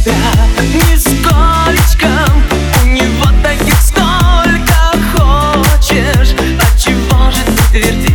тебя нисколечко У него таких столько хочешь А же ты твердишь?